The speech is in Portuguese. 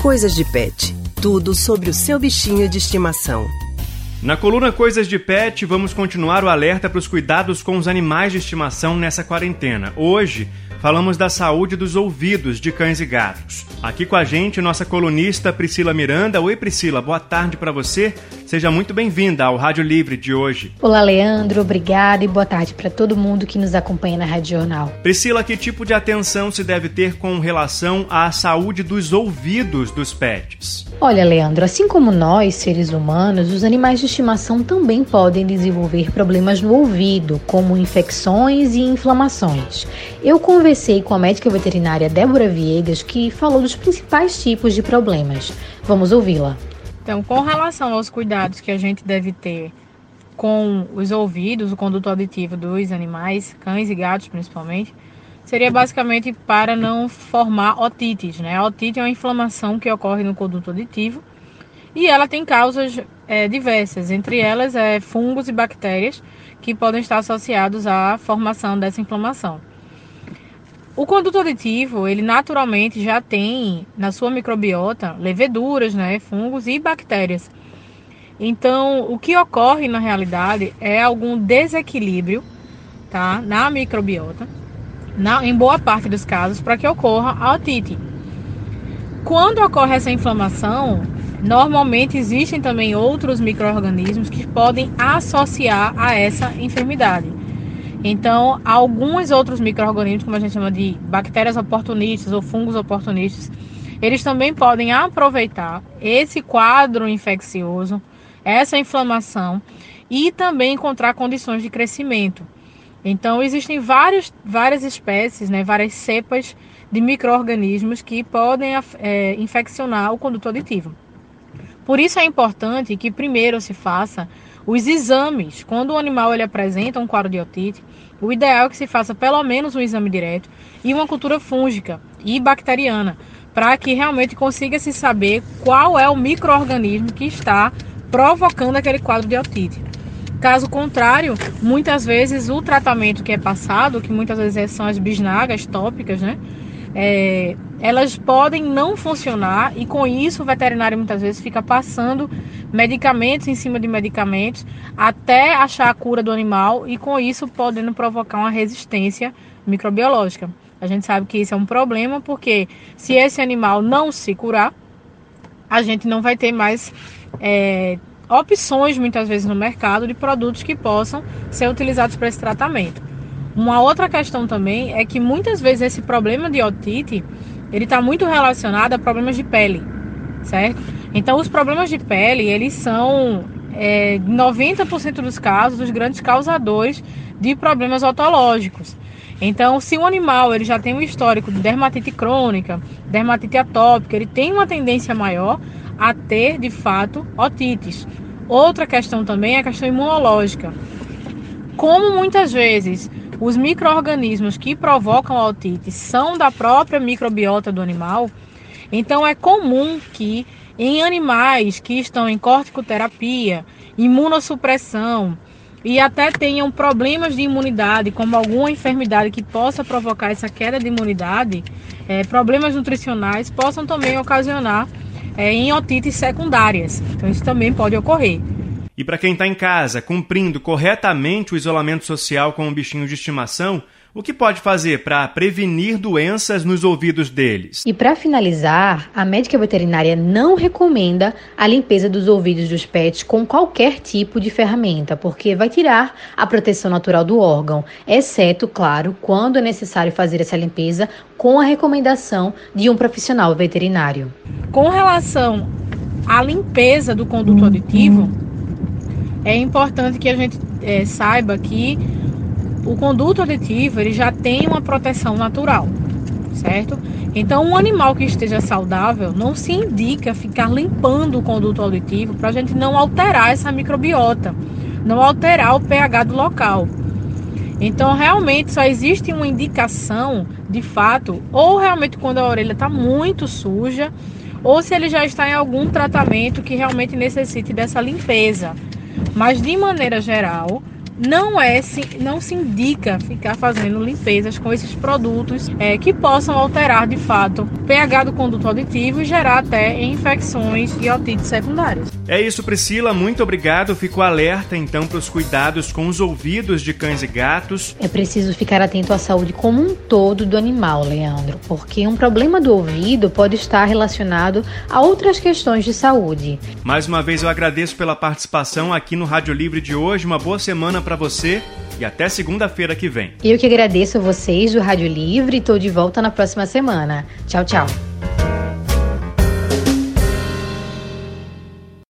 Coisas de Pet. Tudo sobre o seu bichinho de estimação. Na coluna Coisas de Pet, vamos continuar o alerta para os cuidados com os animais de estimação nessa quarentena. Hoje, falamos da saúde dos ouvidos de cães e gatos. Aqui com a gente, nossa colunista Priscila Miranda. Oi, Priscila, boa tarde para você. Seja muito bem-vinda ao Rádio Livre de hoje. Olá, Leandro, obrigada e boa tarde para todo mundo que nos acompanha na Rádio Jornal. Priscila, que tipo de atenção se deve ter com relação à saúde dos ouvidos dos pets? Olha, Leandro, assim como nós, seres humanos, os animais de estimação também podem desenvolver problemas no ouvido, como infecções e inflamações. Eu conversei com a médica veterinária Débora Viegas, que falou dos principais tipos de problemas. Vamos ouvi-la. Então, com relação aos cuidados que a gente deve ter com os ouvidos, o conduto auditivo dos animais, cães e gatos principalmente, seria basicamente para não formar otites. Né? A otite é uma inflamação que ocorre no conduto auditivo e ela tem causas é, diversas, entre elas é, fungos e bactérias que podem estar associados à formação dessa inflamação. O conduto auditivo, ele naturalmente já tem na sua microbiota leveduras, né, fungos e bactérias. Então, o que ocorre na realidade é algum desequilíbrio, tá, na microbiota, na, em boa parte dos casos, para que ocorra a otite. Quando ocorre essa inflamação, normalmente existem também outros micro-organismos que podem associar a essa enfermidade. Então, alguns outros micro-organismos, como a gente chama de bactérias oportunistas ou fungos oportunistas, eles também podem aproveitar esse quadro infeccioso, essa inflamação e também encontrar condições de crescimento. Então, existem vários, várias espécies, né, várias cepas de micro-organismos que podem é, infeccionar o conduto auditivo. Por isso é importante que primeiro se faça os exames. Quando o animal ele apresenta um quadro de otite, o ideal é que se faça pelo menos um exame direto e uma cultura fúngica e bacteriana, para que realmente consiga se saber qual é o microorganismo que está provocando aquele quadro de otite. Caso contrário, muitas vezes o tratamento que é passado, que muitas vezes são as bisnagas tópicas, né? É, elas podem não funcionar e com isso o veterinário muitas vezes fica passando medicamentos em cima de medicamentos até achar a cura do animal e com isso podendo provocar uma resistência microbiológica. A gente sabe que isso é um problema porque se esse animal não se curar, a gente não vai ter mais é, opções muitas vezes no mercado de produtos que possam ser utilizados para esse tratamento. Uma outra questão também é que muitas vezes esse problema de otite ele está muito relacionado a problemas de pele, certo? Então os problemas de pele eles são é, 90% dos casos os grandes causadores de problemas otológicos. Então, se um animal ele já tem um histórico de dermatite crônica, dermatite atópica, ele tem uma tendência maior a ter de fato otites. Outra questão também é a questão imunológica. Como muitas vezes os micro-organismos que provocam a otite são da própria microbiota do animal, então é comum que em animais que estão em corticoterapia, imunossupressão e até tenham problemas de imunidade, como alguma enfermidade que possa provocar essa queda de imunidade, é, problemas nutricionais possam também ocasionar é, em otites secundárias. Então isso também pode ocorrer. E para quem está em casa, cumprindo corretamente o isolamento social com um bichinho de estimação, o que pode fazer para prevenir doenças nos ouvidos deles? E para finalizar, a médica veterinária não recomenda a limpeza dos ouvidos dos pets com qualquer tipo de ferramenta, porque vai tirar a proteção natural do órgão, exceto, claro, quando é necessário fazer essa limpeza com a recomendação de um profissional veterinário. Com relação à limpeza do conduto auditivo, é importante que a gente é, saiba que o conduto auditivo ele já tem uma proteção natural, certo? Então, um animal que esteja saudável não se indica ficar limpando o conduto auditivo para a gente não alterar essa microbiota, não alterar o pH do local. Então, realmente só existe uma indicação, de fato, ou realmente quando a orelha está muito suja, ou se ele já está em algum tratamento que realmente necessite dessa limpeza. Mas de maneira geral, não é não se indica ficar fazendo limpezas com esses produtos é, que possam alterar de fato o pH do conduto auditivo e gerar até infecções e otites secundárias. É isso, Priscila. Muito obrigado. Fico alerta então para os cuidados com os ouvidos de cães e gatos. É preciso ficar atento à saúde como um todo do animal, Leandro, porque um problema do ouvido pode estar relacionado a outras questões de saúde. Mais uma vez eu agradeço pela participação aqui no Rádio Livre de hoje. Uma boa semana para você e até segunda-feira que vem. Eu que agradeço a vocês do Rádio Livre e estou de volta na próxima semana. Tchau, tchau.